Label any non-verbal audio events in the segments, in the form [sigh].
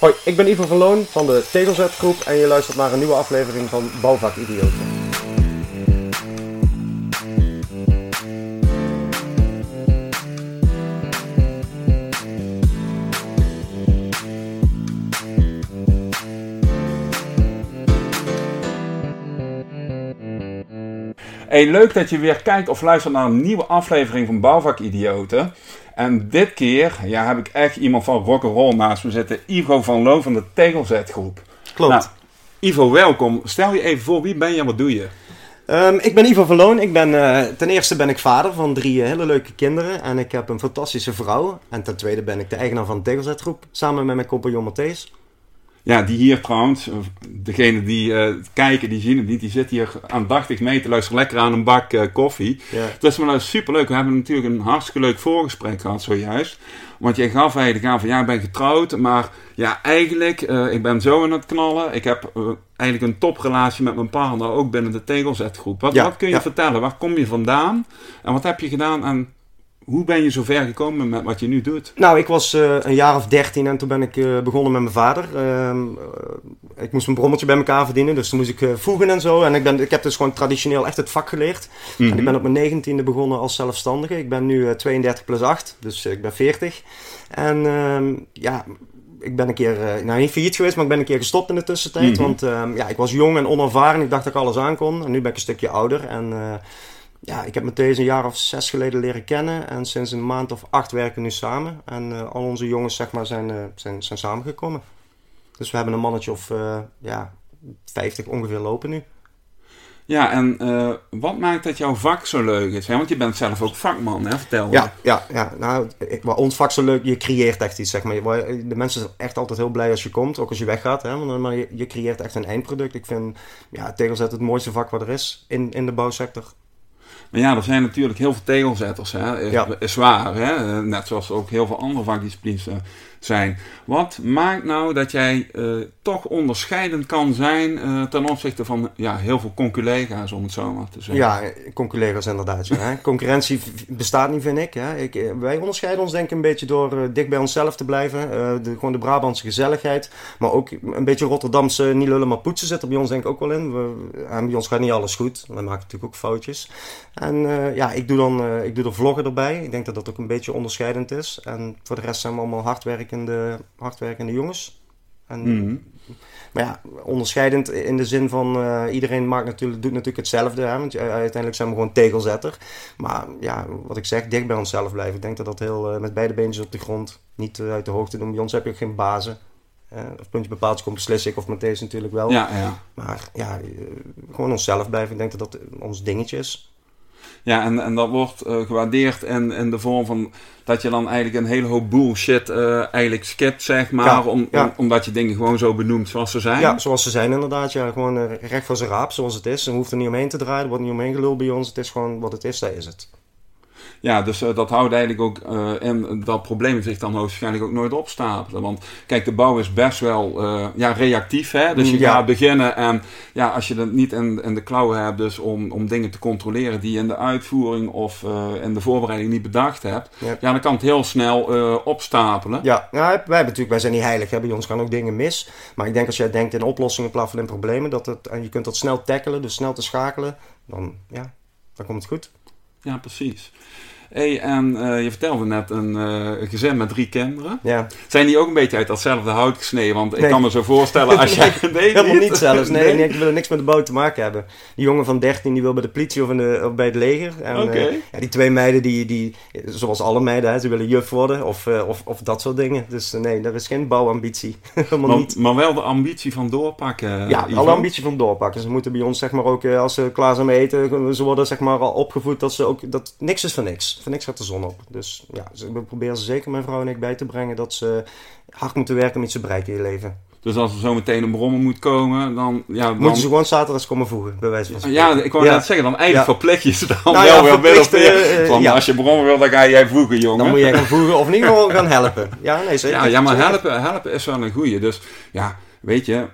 Hoi, ik ben Ivo van Loon van de Tegelzetgroep en je luistert naar een nieuwe aflevering van Bouwvak Idioten. Hey, leuk dat je weer kijkt of luistert naar een nieuwe aflevering van Bouwvak Idioten. En dit keer ja, heb ik echt iemand van rock'n'roll naast me zitten. Ivo van Loon van de Tegelzetgroep. Klopt. Nou, Ivo, welkom. Stel je even voor, wie ben je en wat doe je? Ehm, ik ben Ivo van Loon. Ik ben, eh, ten eerste ben ik vader van drie eh, hele leuke kinderen en ik heb een fantastische vrouw. En ten tweede ben ik de eigenaar van de Tegelzetgroep samen met mijn compagnon Matthijs. Ja, die hier trouwens, degene die eh, kijken, die zien het niet. Die zit hier aandachtig mee te luisteren, lekker aan een bak eh, koffie. Ja. Dat is maar superleuk. We hebben natuurlijk een hartstikke leuk voorgesprek gehad zojuist. Want jij gaf eigenlijk aan van ja, ik ben getrouwd, maar ja, eigenlijk, eh, ik ben zo aan het knallen. Ik heb eigenlijk een toprelatie met mijn partner, ook binnen de tegelzetgroep. Wat, Ja, wat kun je ja. vertellen? Waar kom je vandaan? En wat heb je gedaan en hoe ben je zo ver gekomen met wat je nu doet? Nou, ik was eh, een jaar of dertien en toen ben ik eh, begonnen met mijn vader. Ehm, eh, ik moest mijn brommeltje bij elkaar verdienen, dus toen moest ik voegen en zo. En ik, ben, ik heb dus gewoon traditioneel echt het vak geleerd. En ik ben op mijn negentiende begonnen als zelfstandige. Ik ben nu eh, 32 plus 8, dus ik ben 40. En ehm, ja, ik ben een keer, nou niet failliet geweest, maar ik ben een keer gestopt in de tussentijd. Mhm. Want ehm, ja, ik was jong en onervaren. Ik dacht dat ik alles aan kon. En nu ben ik een stukje ouder. En ja, ik heb Matthäus een jaar of zes geleden leren kennen. En sinds een maand of acht werken we nu samen. En eh, al onze jongens zeg maar, zijn, eh, zijn, zijn samengekomen. Dus we hebben een mannetje of eh, ja, 50 ongeveer lopen nu. Ja, en wat maakt dat jouw vak zo leuk is? Hè? Want je bent zelf ook vakman, hè? Vertel me. Ja, ja, ja. Nou, ik, ons vak zo leuk, je creëert echt iets, zeg maar. Je- De mensen zijn echt altijd heel blij als je komt, ook als je weggaat. Hè? Want, maar je, je creëert echt een eindproduct. Ik vind ja, tegelzet het mooiste vak wat er is in, in de bouwsector. Maar ja, er zijn natuurlijk heel veel tegelzetters, hè? Is, Ja. is waar, hè? Net zoals ook heel veel andere vakdisciplines eh, zijn. Wat maakt nou dat jij eh, toch onderscheidend kan zijn eh, ten opzichte van ja, heel veel conculega's, om het zo maar te zeggen? Ja, conculega's inderdaad. Ja, hè. [laughs] Concurrentie bestaat niet, vind ik. Hè. ik wij onderscheiden ons denk ik een beetje door dicht bij onszelf te blijven. De, gewoon de Brabantse gezelligheid. Maar ook een beetje Rotterdamse niet lullen maar poetsen zit er bij ons denk ik ook wel in. We, en bij ons gaat niet alles goed. We maken natuurlijk ook foutjes. En eh, ja, ik doe dan eh, ik doe er vloggen erbij. Ik denk dat dat ook een beetje onderscheidend is. En voor de rest zijn we allemaal hardwerkende, hardwerkende jongens. En Mhm. maar ja, onderscheidend in de zin van eh, iedereen maakt natuurlijk, doet natuurlijk hetzelfde. Hè? Want uiteindelijk zijn we gewoon tegelzetter. Maar ja, wat ik zeg, dicht bij onszelf blijven. Ik denk dat dat heel met beide beentjes op de grond niet uit de hoogte doen. Bij ons heb je ook geen bazen. Eh of puntje bepaald komt beslis ik of Matthäus natuurlijk wel. Ja, ja. Maar ja, gewoon onszelf blijven. Ik denk dat dat ons dingetje is. Ja en, en dat wordt eh, gewaardeerd in, in de vorm van dat je dan eigenlijk een hele hoop bullshit eh, eigenlijk skipt, zeg maar. Ja, om, ja. om- omdat je dingen gewoon zo benoemt zoals ze zijn. Ja, zoals ze zijn inderdaad. Ja, gewoon eh, recht voor zijn raap, zoals het is. Er hoeft er niet omheen te draaien. Er wordt niet omheen geluld bij ons. Het is gewoon wat het is, dat is het. Ja, dus eh, dat houdt eigenlijk ook eh in dat problemen zich dan waarschijnlijk ook nooit opstapelen. Want kijk, de bouw is best wel eh, ja, reactief. Hè? Dus je Ja. gaat beginnen en ja, als je het niet in, in de klauwen hebt dus om, om dingen te controleren die je in de uitvoering of in de voorbereiding niet bedacht hebt, Ja. ja, dan kan het heel snel opstapelen. Ja, nou, wij hebben natuurlijk, wij zijn niet heilig. Hè? Bij ons gaan ook dingen mis. Maar ik denk als jij denkt in oplossingen in plaats van in problemen, dat het, en je kunt dat snel tackelen, dus snel te schakelen, dan, ja, dan komt het goed. Ja, precies. Hey, en eh, je vertelde net een eh, gezin met drie kinderen. Ja, Zijn die ook een beetje uit datzelfde hout gesneden? Want ik Nee. kan me zo voorstellen als [laughs] jij... Nee, helemaal niet zelfs. Nee, nee, ik wil niks met de bouw te maken hebben. Die jongen van 13 die wil bij de politie of, in de, of bij het leger. En, Oké. eh, ja, die twee meiden, die, die, zoals alle meiden, hè, ze willen juf worden of, of, of dat soort dingen. Dus nee, er is geen bouwambitie. [laughs] helemaal Maar, niet. maar wel de ambitie van doorpakken. Ja, Ivo. alle ambitie van doorpakken. Ze moeten bij ons, zeg maar, ook als ze klaar zijn met eten, ze worden zeg maar al opgevoed dat ze ook, dat niks is van niks. Van niks gaat de zon op. Dus ja, ze- we proberen ze zeker, mijn vrouw en ik, bij te brengen dat ze hard moeten werken om iets te bereiken in je leven. Dus als er zo meteen een brommer moet komen, dan... Ja, dan Moeten ze gewoon zaterdags komen voegen, bij wijze van spreken. ja, ik wou Ja. net zeggen, dan eigenlijk Ja. je ze dan Nou wel ja, weer of meer. eh, eh, Van. Als je brommer wil, dan ga jij voegen, jongen. Dan moet jij gaan voegen of in ieder geval gaan helpen. Ja, nee, zeker. ja, ja, maar helpen, helpen is wel een goeie. Dus ja, weet je,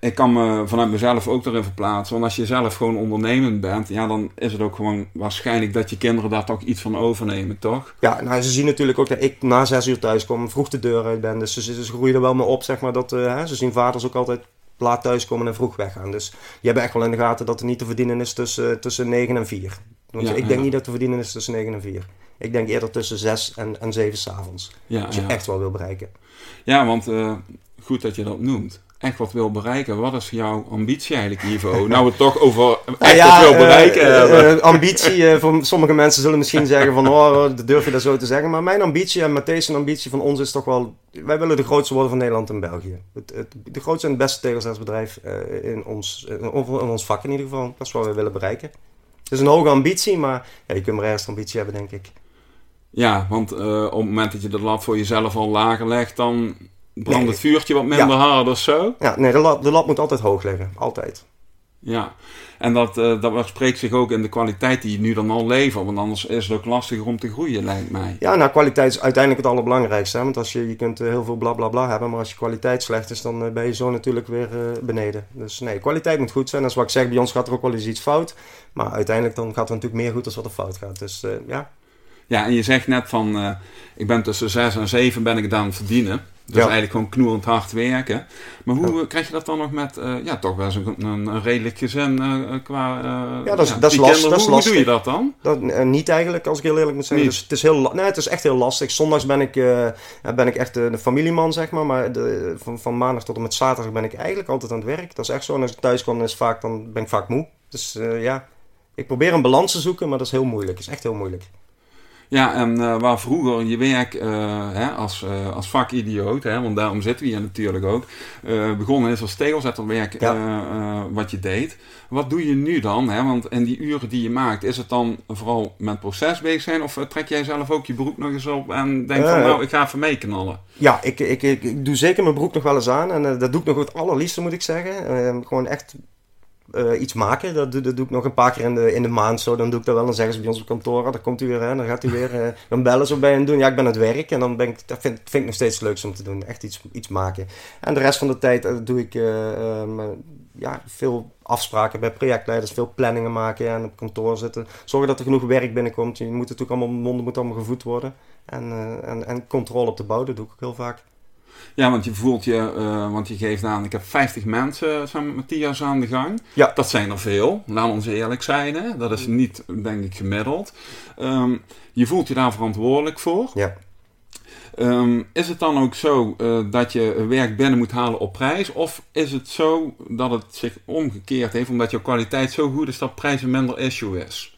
ik kan me vanuit mezelf ook erin verplaatsen. Want als je zelf gewoon ondernemend bent, ja, dan is het ook gewoon waarschijnlijk dat je kinderen daar toch iets van overnemen, toch? Ja, nou, ze zien natuurlijk ook dat ik na zes uur thuis kom, vroeg de deur uit ben. Dus ze, ze groeien er wel mee op, zeg maar. Dat, uh, hè, ze zien vaders ook altijd laat thuiskomen en vroeg weggaan. Dus je hebt echt wel in de gaten dat er niet te verdienen is tussen, tussen 9 en 4. Want ik denk niet dat te verdienen is tussen 9 en 4. Ik denk eerder tussen 6 en, en 7 s'avonds. Ja, als je echt wel wil bereiken. Ja, want uh, goed dat je dat noemt echt wat wil bereiken. Wat is jouw ambitie eigenlijk, Ivo? [laughs] nou, we het toch over echt ja, wat wil bereiken uh, uh, ambitie, voor sommige mensen zullen misschien [laughs] zeggen van, oh, durf je dat zo te zeggen. Maar mijn ambitie en Matthijs' ambitie van ons is toch wel, wij willen de grootste worden van Nederland en België. Het, het, de grootste en het beste tegelzetsbedrijf in, ons, in, ons vak in ieder geval. Dat is wat we willen bereiken. Het is een hoge ambitie, maar ja, je kunt maar ergens ambitie hebben, denk ik. Ja, want op het moment dat je de lat voor jezelf al lager legt, dan brandt het vuurtje wat minder ja. hard of zo? Ja, nee, de lat, de lat moet altijd hoog liggen. Altijd. Ja, en dat, uh, dat spreekt zich ook in de kwaliteit die je nu dan al levert. Want anders is het ook lastiger om te groeien, lijkt mij. Ja, nou, kwaliteit is uiteindelijk het allerbelangrijkste. Hè? Want als je, je kunt heel veel bla bla bla hebben, maar als je kwaliteit slecht is, dan ben je zo natuurlijk weer uh, beneden. Dus nee, kwaliteit moet goed zijn. Dat is wat ik zeg, bij ons gaat er ook wel eens iets fout. Maar uiteindelijk dan gaat er natuurlijk meer goed dan wat er fout gaat. Dus uh, ja. Ja, en je zegt net van, ik ben tussen 6 en 7 ben ik dan verdienen. Dus eigenlijk gewoon knoerend hard werken. Maar hoe krijg je dat dan nog met, uh, ja, toch wel eens een, een, redelijk gezin uh, qua... Uh, ja, dat is, ja, dat is, last, dat is hoe, lastig. Hoe doe je dat dan? Dat, niet eigenlijk, als ik heel eerlijk moet zeggen. Dus het, is heel, nee, het is echt heel lastig. Zondags ben ik, ben ik echt de familieman, zeg maar. Maar de, van, van maandag tot en met zaterdag ben ik eigenlijk altijd aan het werk. Dat is echt zo. En als ik thuis kom, is vaak, dan ben ik vaak moe. Dus ja, ik probeer een balans te zoeken, maar dat is heel moeilijk. Het is echt heel moeilijk. Ja, en uh, waar vroeger je werk uh, hè, als, uh, als vakidioot, hè, want daarom zitten we hier natuurlijk ook, begonnen is als tegelzetterwerk ja. wat je deed. Wat doe je nu dan? Hè? Want in die uren die je maakt, is het dan vooral met proces bezig zijn? Of trek jij zelf ook je broek nog eens op en denk van nou, ik ga even meeknallen? Ja, ik, ik, ik, ik, doe zeker mijn broek nog wel eens aan. En dat doe ik nog het allerliefste moet ik zeggen. gewoon echt uh, iets maken. Dat, dat, doe ik nog een paar keer in de, in de maand zo. Dan doe ik dat wel. Dan zeggen ze bij ons op kantoor, dan komt u weer, hè, dan gaat u weer. Uh, dan bellen ze bij en doen. Ja, ik ben aan het werk. En dan ben ik, dat vind, vind ik nog steeds het leukste om te doen. Echt iets, iets maken. En de rest van de tijd uh, doe ik ja, veel afspraken bij projectleiders. Veel planningen maken en op kantoor zitten. Zorgen dat er genoeg werk binnenkomt. Je moet natuurlijk allemaal, monden moet allemaal gevoed worden. En, en, en controle op de bouw, dat doe ik ook heel vaak. Ja, want je voelt je, uh, want je geeft aan, ik heb 50 mensen samen met Matthias aan de gang. Ja. Dat zijn er veel, laten we ons eerlijk zijn. Hè? Dat is niet, denk ik, gemiddeld. Um, je voelt je daar verantwoordelijk voor. Ja. Um, is het dan ook zo uh, dat je werk binnen moet halen op prijs? Of is het zo dat het zich omgekeerd heeft, omdat je kwaliteit zo goed is dat prijs een minder issue is?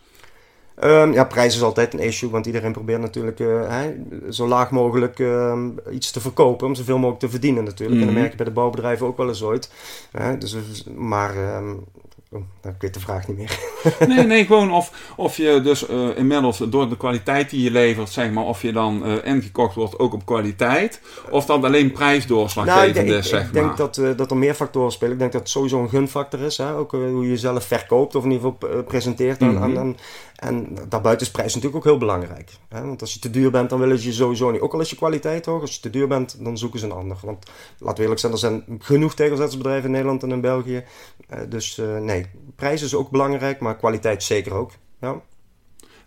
Um, ja, prijs is altijd een issue, want iedereen probeert natuurlijk uh, hè, zo laag mogelijk uh, iets te verkopen, om zoveel mogelijk te verdienen natuurlijk. Mm -hmm. En dat mhm. merk je bij de bouwbedrijven ook wel eens ooit. Hè, dus, maar um, Oh, nou, ik weet de vraag niet meer. [laughs] nee, nee, gewoon of, of je dus uh, inmiddels door de kwaliteit die je levert, zeg maar, of je dan uh, ingekocht wordt ook op kwaliteit, of dat alleen prijsdoorslaggevend nou, is, zeg ik maar. Ik denk dat, uh, dat er meer factoren spelen. Ik denk dat het sowieso een gunfactor is, hè? ook hoe je jezelf verkoopt of in ieder geval presenteert aan, mm -hmm. aan, en daarbuiten is prijs natuurlijk ook heel belangrijk. Hè? Want als je te duur bent, dan willen ze je sowieso niet. Ook al is je kwaliteit hoog, als je te duur bent, dan zoeken ze een ander. Want laten we eerlijk zijn, er zijn genoeg tegelzettersbedrijven in Nederland en in België. dus nee, prijs is ook belangrijk, maar kwaliteit zeker ook. Ja.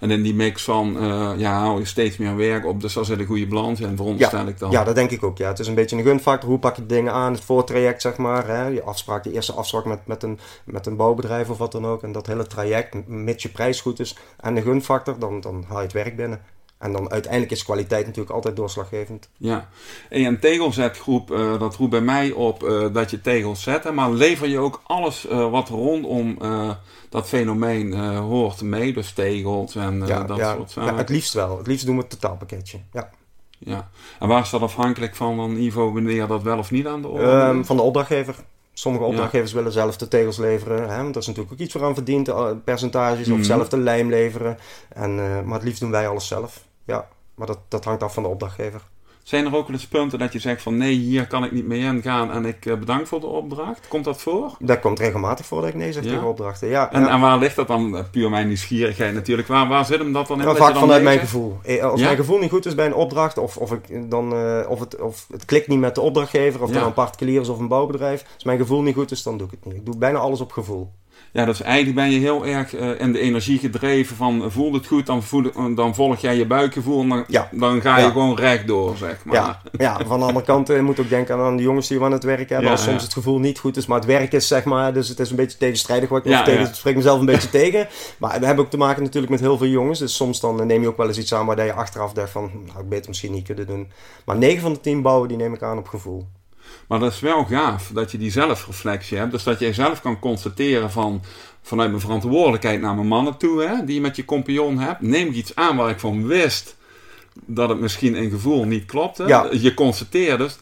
En in die mix van, uh, ja, hou je steeds meer werk op, dus als er een goede balans in, veronderstel ja, ik dan. Ja, dat denk ik ook. Ja. Het is een beetje een gunfactor. Hoe pak je dingen aan, het voortraject, zeg maar. Hè? Je afspraak, de eerste afspraak met, met, een, met een bouwbedrijf of wat dan ook. En dat hele traject, mits je prijs goed is en de gunfactor, dan, dan haal je het werk binnen. En dan uiteindelijk is kwaliteit natuurlijk altijd doorslaggevend. Ja, en een tegelzetgroep, uh, dat roept bij mij op uh, dat je tegels zet. Maar lever je ook alles uh, wat rondom dat fenomeen hoort mee? Dus tegels en ja, dat ja, soort zaken? Ja, het liefst wel. Het liefst doen we het totaalpakketje, ja. Ja, en waar is dat afhankelijk van, van Ivo, wanneer dat wel of niet aan de orde um, Van de opdrachtgever. Sommige opdrachtgevers ja. willen zelf de tegels leveren. Hè? Want dat is natuurlijk ook iets voor aan verdient. Percentages mm. of zelf de lijm leveren. En, maar het liefst doen wij alles zelf. Ja, maar dat, dat hangt af van de opdrachtgever. Zijn er ook wel eens punten dat je zegt van nee, hier kan ik niet mee ingaan en ik eh, bedank voor de opdracht? Komt dat voor? Dat komt regelmatig voor dat ik nee zeg Ja? tegen opdrachten. Ja, En, ja. en waar ligt dat dan? Eh, Puur mijn nieuwsgierigheid natuurlijk. Waar, waar zit hem dat dan in? Nou, dat vaak dan vanuit mijn zegt? gevoel. Eh, Als Ja? mijn gevoel niet goed is bij een opdracht, of, of, ik dan, of, het, of het klikt niet met de opdrachtgever, of nou een particulier is of een bouwbedrijf. Als mijn gevoel niet goed is, dan doe ik het niet. Ik doe bijna alles op gevoel. Ja, dus eigenlijk ben je heel erg eh, in de energie gedreven van eh, voelt het goed, dan, voel, eh, dan volg jij je buikgevoel en dan, Ja. dan ga je Ja. gewoon rechtdoor, zeg maar. Ja, ja, van de andere kant eh, moet ook denken aan de jongens die we aan het werk hebben. Als soms het gevoel niet goed is, maar het werk is zeg maar, dus het is een beetje tegenstrijdig wat ik Ja, tegen, spreekt mezelf een beetje [laughs] tegen. Maar we hebben ook te maken natuurlijk met heel veel jongens, dus soms dan neem je ook wel eens iets aan waar je achteraf denkt van, nou ik beter misschien niet kunnen doen. Maar 9 van de 10 bouwen, die neem ik aan op gevoel. Maar dat is wel gaaf dat je die zelfreflectie hebt. Dus dat jij zelf kan constateren van vanuit mijn verantwoordelijkheid naar mijn mannen toe, hè, die je met je compagnon hebt, neem ik iets aan waar ik van wist dat het misschien in gevoel niet klopte. Ja. Je constateert dus.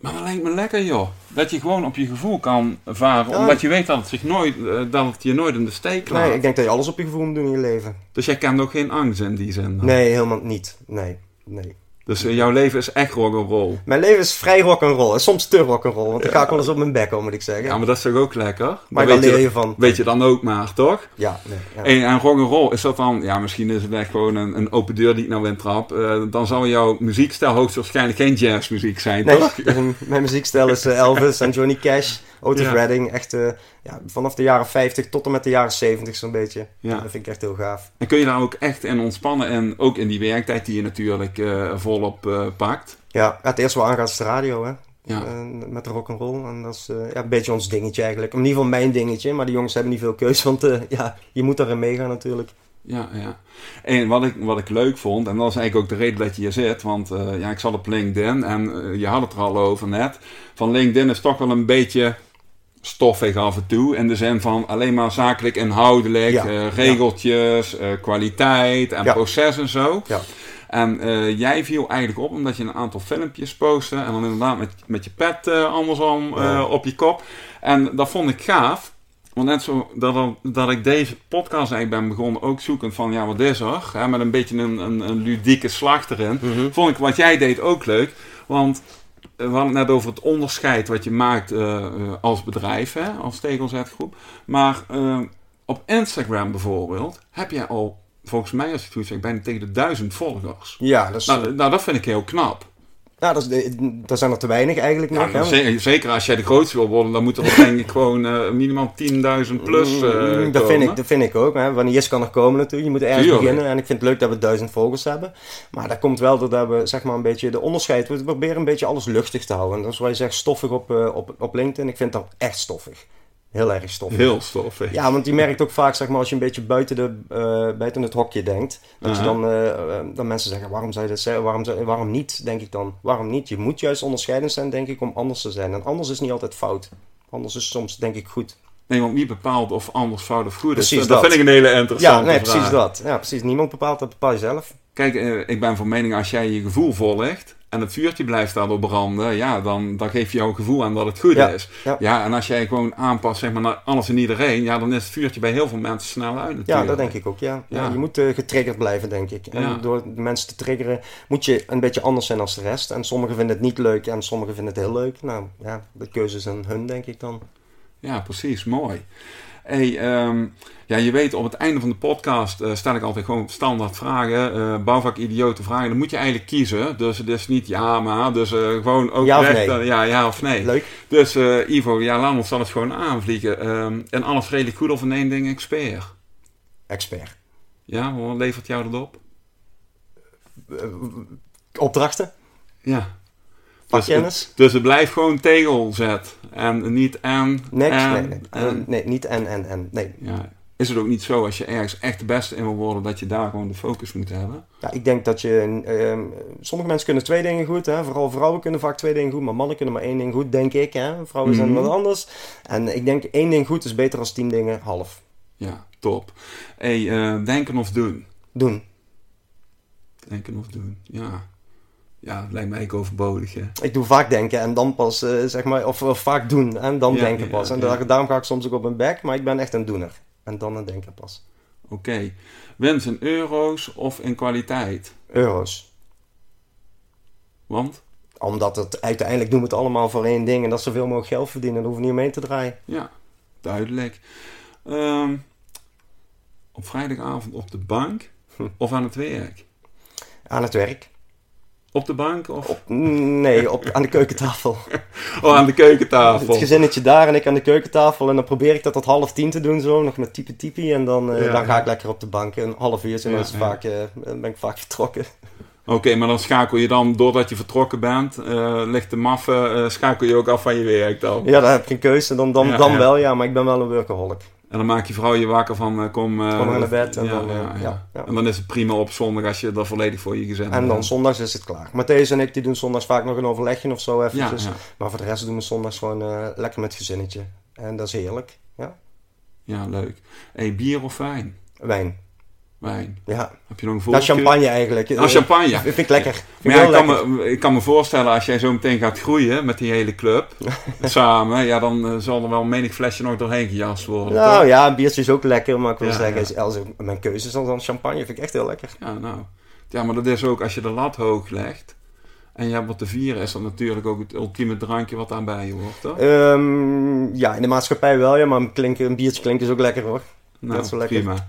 Maar dat lijkt me lekker joh. Dat je gewoon op je gevoel kan varen. Ja. Omdat je weet dat het, zich nooit, eh, dat het je nooit in de steek laat. Nee, ik denk dat je alles op je gevoel moet doen in je leven. Dus jij kent ook geen angst in die zin. dan? Nee, helemaal niet. Nee, nee. Dus eh, jouw leven is echt rock'n'roll. Mijn leven is vrij rock'n'roll. En soms te rock'n'roll. Want dan ga ik wel eens op mijn bek komen, moet ik zeggen. Ja, maar dat is toch ook lekker? maar daar weet, leer je, van. weet je dan ook maar, toch? Ja, nee. Ja. En, en rock'n'roll, is dat dan... Ja, misschien is het echt gewoon een, een open deur die ik nou intrap. Eh dan zal jouw muziekstijl hoogstwaarschijnlijk geen jazzmuziek zijn, Nee, toch? mijn- [laughs] mijn muziekstijl is eh, Elvis en Johnny Cash, Otis Ja. Redding. Echt eh, ja, vanaf de jaren 50 tot en met de jaren 70 zo'n beetje. Ja. Dat vind ik echt heel gaaf. En kun je daar ook echt in ontspannen. En ook in die werktijd die je natuurlijk eh, volop eh, pakt. Ja, het eerste wat aangaat is de radio, hè. Ja. Met de rock'n'roll. En dat is ja, een beetje ons dingetje eigenlijk. In ieder geval mijn dingetje. Maar die jongens hebben niet veel keus. Want ja, je moet daarin meegaan natuurlijk. Ja, ja. En wat ik, wat ik leuk vond, en dat is eigenlijk ook de reden dat je hier zit, want ja, ik zat op LinkedIn en je had het er al over net. Van LinkedIn is toch wel een beetje stoffig af en toe. In de zin van alleen maar zakelijk inhoudelijk, Ja, eh, regeltjes, eh, kwaliteit en Ja. proces en zo. Ja. En eh, jij viel eigenlijk op omdat je een aantal filmpjes postte en dan inderdaad met, met je pet andersom op je kop. En dat vond ik gaaf. Want net zo dat, dat ik deze podcast eigenlijk ben begonnen, ook zoekend van, ja, wat is er? Hè, met een beetje een, een, een ludieke slag erin. Vond ik wat jij deed ook leuk. Want we hadden het net over het onderscheid wat je maakt eh, eh, als bedrijf, hè, als tegelzetgroep. Maar eh, op Instagram bijvoorbeeld heb jij al, volgens mij als ik het goed zeg, bijna tegen de duizend volgers. Ja, dat, is, Nou, nou, dat vind ik heel knap. Ja, dat, is dat zijn er te weinig eigenlijk nog. Ja, hè. zeker als jij de grootste wil worden, dan moet er denk ik gewoon eh, minimaal 10.000 plus eh, Mm, dat, vind ik, dat vind ik ook. Hè. Wanneer is kan er komen natuurlijk. Je moet ergens Tuurlijk. beginnen. En ik vind het leuk dat we duizend volgers hebben. Maar dat komt wel doordat we zeg maar een beetje de onderscheid. We proberen een beetje alles luchtig te houden. En dat is wat je zegt stoffig op, eh, op, op LinkedIn. Ik vind dat echt stoffig. Heel erg stoffig. Heel stoffig. Ja, want je merkt ook vaak, zeg maar, als je een beetje buiten, de, eh, buiten het hokje denkt, dat je dan, eh, eh, dan mensen zeggen, waarom zou je dat zeggen? Waarom, waarom niet, denk ik dan. Waarom niet? Je moet juist onderscheidend zijn, denk ik, om anders te zijn. En anders is niet altijd fout. Anders is soms, denk ik, goed. Nee, want wie bepaalt of anders fout of goed is? Precies dat, dat. vind ik een hele Ja, interessante nee, vraag. precies dat. Ja, precies. Niemand bepaalt, dat bepaal je zelf. Kijk, eh, ik ben van mening als jij je gevoel volgt en het vuurtje blijft daardoor branden, ja, dan, dan geef je jouw gevoel aan dat het goed Ja, is. ja. en als jij gewoon aanpast zeg maar, naar alles en iedereen, ja, dan is het vuurtje bij heel veel mensen snel uit Ja, natuurlijk. dat denk ik ook, ja. ja. Ja. je moet eh, getriggerd blijven, denk ik. En Ja. door de mensen te triggeren, moet je een beetje anders zijn als de rest. En sommigen vinden het niet leuk en sommigen vinden het heel leuk. Nou, ja, de keuze is aan hun, denk ik dan. Ja, precies. Mooi. Hey, ehm, ja, je weet, op het einde van de podcast eh, stel ik altijd gewoon standaard vragen. eh bouwvak idiote vragen. Dan moet je eigenlijk kiezen. Dus het is niet ja, maar. Dus eh, gewoon ook Ja of recht, nee? ja, ja of nee. Leuk. Dus Ivo, ja, laat ons dan eens gewoon aanvliegen. Ehm, en alles redelijk goed of in één ding expert. Expert. Ja, wat levert jou dat op? Opdrachten, Ja. Dus, dus het blijft gewoon tegelzet. En niet en, Niks, en, nee, nee. en. nee, niet en, en, en. Nee. Ja. Is het ook niet zo als je ergens echt de beste in wil worden, dat je daar gewoon de focus moet hebben? Ja, ik denk dat je... ehm, sommige mensen kunnen twee dingen goed. Hè? Vooral vrouwen kunnen vaak twee dingen goed. Maar mannen kunnen maar één ding goed, denk ik. Hè? Vrouwen zijn Mhm. wat anders. En ik denk één ding goed is beter dan tien dingen half. Ja, top. Hey, eh, denken of doen? Doen. Denken of doen, ja. Ja, het lijkt mij eigenlijk overbodig? Ik doe vaak denken en dan pas, eh, zeg maar... Of, of vaak doen en dan Ja, denken ja, pas. En daar- daarom ga ik soms ook op mijn bek. Maar ik ben echt een doener. En dan een denken pas. Oké. Winst in euro's of in kwaliteit? Euro's. Want? Omdat het uiteindelijk doen we het allemaal voor één ding en dat is zoveel mogelijk geld verdienen. Daar hoef je niet omheen te draaien. Ja, duidelijk. Ehm, op vrijdagavond op de bank of aan het werk? Aan het werk. Op de bank of? Op, nee, op, aan de keukentafel. [laughs] Oh, aan de keukentafel. Het gezinnetje daar en ik aan de keukentafel. En dan probeer ik dat tot half tien te doen zo. Nog met type typie. En dan, eh, Ja, dan ga ja. ik lekker op de bank. Een half uur en Ja, is ja. vaak, eh, ben ik vaak vertrokken. Oké, maar dan schakel je dan, doordat je vertrokken bent, eh ligt de maffe, schakel je ook af van je werk dan. Ja, dan heb ik geen keuze. Dan, dan, dan wel, ja. Maar ik ben wel een workaholic. En dan maak je vrouw je wakker van, eh, kom... eh, Kom maar naar bed en ja, dan, eh, ja. En dan is het prima op zondag als je dat volledig voor je gezin En dan hebt. zondags is het klaar. Matthäus en ik die doen zondags vaak nog een overlegje of zo eventjes. Maar voor de rest doen we zondags gewoon lekker met het gezinnetje. En dat is heerlijk. Ja. ja, leuk. Hey, bier of wijn? Wijn. Wijn. Ja. Heb je nog een Dat voorkeur? champagne eigenlijk. Ah, champagne. Dat vind ik lekker. Vind Maar ik ja, kan, me, ik kan me voorstellen, als jij zo meteen gaat groeien met die hele club, [laughs] samen, ja, dan eh, zal er wel menig flesje nog doorheen gejast worden. Nou toch? ja, een biertje is ook lekker. Maar ik wil Ja, zeggen, ja. is- als ik- mijn keuze is dan, dan champagne. Vind ik echt heel lekker. Ja, nou. Ja, maar dat is ook als je de lat hoog legt en je hebt wat te vieren, is dat natuurlijk ook het ultieme drankje wat daarbij je hoort, toch? Ehm, ja, in de maatschappij wel, ja. Maar een, een biertje klinkt is ook lekker hoor. Nou, dat is wel lekker. prima.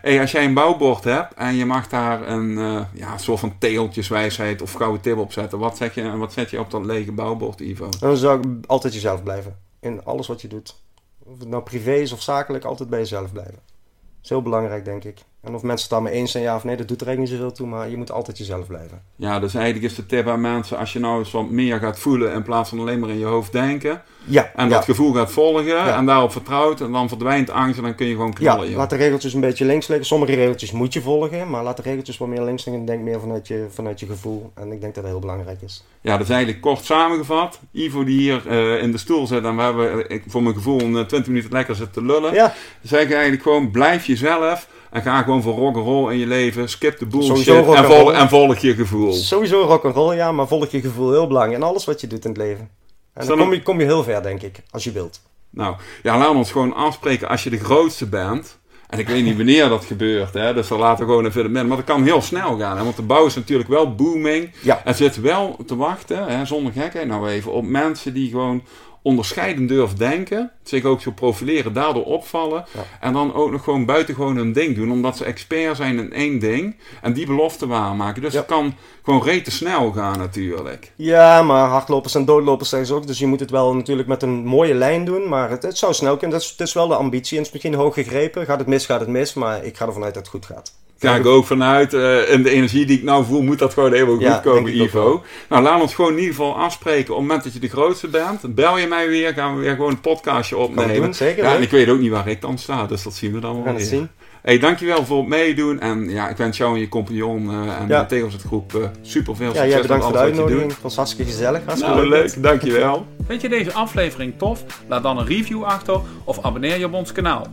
Hey, als jij een bouwbord hebt en je mag daar een eh, ja, soort van teeltjeswijsheid of gouden tip op zetten, wat, zeg je, wat zet je op dat lege bouwbord, Ivo? Dan zou ik altijd jezelf blijven. In alles wat je doet. Of het nou privé is of zakelijk, altijd bij jezelf blijven. Dat is heel belangrijk, denk ik. En of mensen het daarmee eens zijn, ja of nee, dat doet er eigenlijk niet zoveel toe. Maar je moet altijd jezelf blijven. Ja, dus eigenlijk is de tip aan mensen, als je nou eens wat meer gaat voelen in plaats van alleen maar in je hoofd denken, Ja, en ja. dat gevoel gaat volgen Ja. en daarop vertrouwt, en dan verdwijnt angst en dan kun je gewoon Ja, knallen. joh. laat de regeltjes een beetje links liggen. Sommige regeltjes moet je volgen, maar laat de regeltjes wat meer links liggen. en Denk meer vanuit je, vanuit je gevoel. En ik denk dat dat heel belangrijk is. Ja, dat is eigenlijk kort samengevat. Ivo die hier eh, in de stoel zit en we hebben eh, ik, voor mijn gevoel een eh, 20 minuten lekker zitten lullen. Ja, zeg eigenlijk gewoon, blijf jezelf en ga gewoon voor rock'n'roll in je leven. Skip de bullshit en, vol, en volg je gevoel. sowieso rock'n'roll, ja, maar volg je gevoel heel belangrijk. En alles wat je doet in het leven. En dan kom je, kom je heel ver, denk ik, als je wilt. Nou, ja, laten we ons gewoon afspreken als je de grootste bent. En ik weet niet wanneer dat gebeurt, hè, dus dan laten we gewoon even midden. Maar dat kan heel snel gaan, hè, want de bouw is natuurlijk wel booming. Ja. Er zit wel te wachten, hè, zonder gekheid nou even, op mensen die gewoon onderscheidend durven denken. Zich ook zo profileren, daardoor opvallen. Ja. En dan ook nog gewoon buitengewoon hun ding doen, omdat ze expert zijn in één ding. En die belofte waarmaken. Dus Ja. het kan gewoon rete snel gaan natuurlijk. Ja, maar hardlopers en doodlopers zeggen ze ook. Dus je moet het wel natuurlijk met een mooie lijn doen. Maar het, het zou snel kunnen. Dat is, het is wel de ambitie. En het is misschien hoog gegrepen. Gaat het mis, gaat het mis. Maar ik ga ervan uit dat het goed gaat. Ga ik ook vanuit. eh in de energie die ik nou voel, moet dat gewoon helemaal goed Ja, komen, ik ook Ivo. Nou, laat ons gewoon in ieder geval afspreken. Op het moment dat je de grootste bent, bel je mij weer. Gaan we weer gewoon een podcastje opnemen. ik doen, zeker. ja, en ik weet ook niet waar ik dan sta, dus dat zien we dan We wel weer. zien. Hey, dankjewel voor het meedoen. En ja, ik wens jou en je compagnon eh, en Ja. de Tegelzetgroep eh super veel Ja, succes jij bedankt voor de alles wat je uitnodiging. Het was hartstikke gezellig. Hartstikke Nou, leuk. leuk. Dankjewel. Vind je deze aflevering tof? Laat dan een review achter of abonneer je op ons kanaal.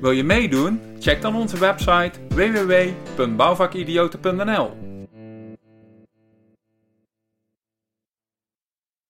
Wil je meedoen? Check dan onze website www.bouwvakidioten.nl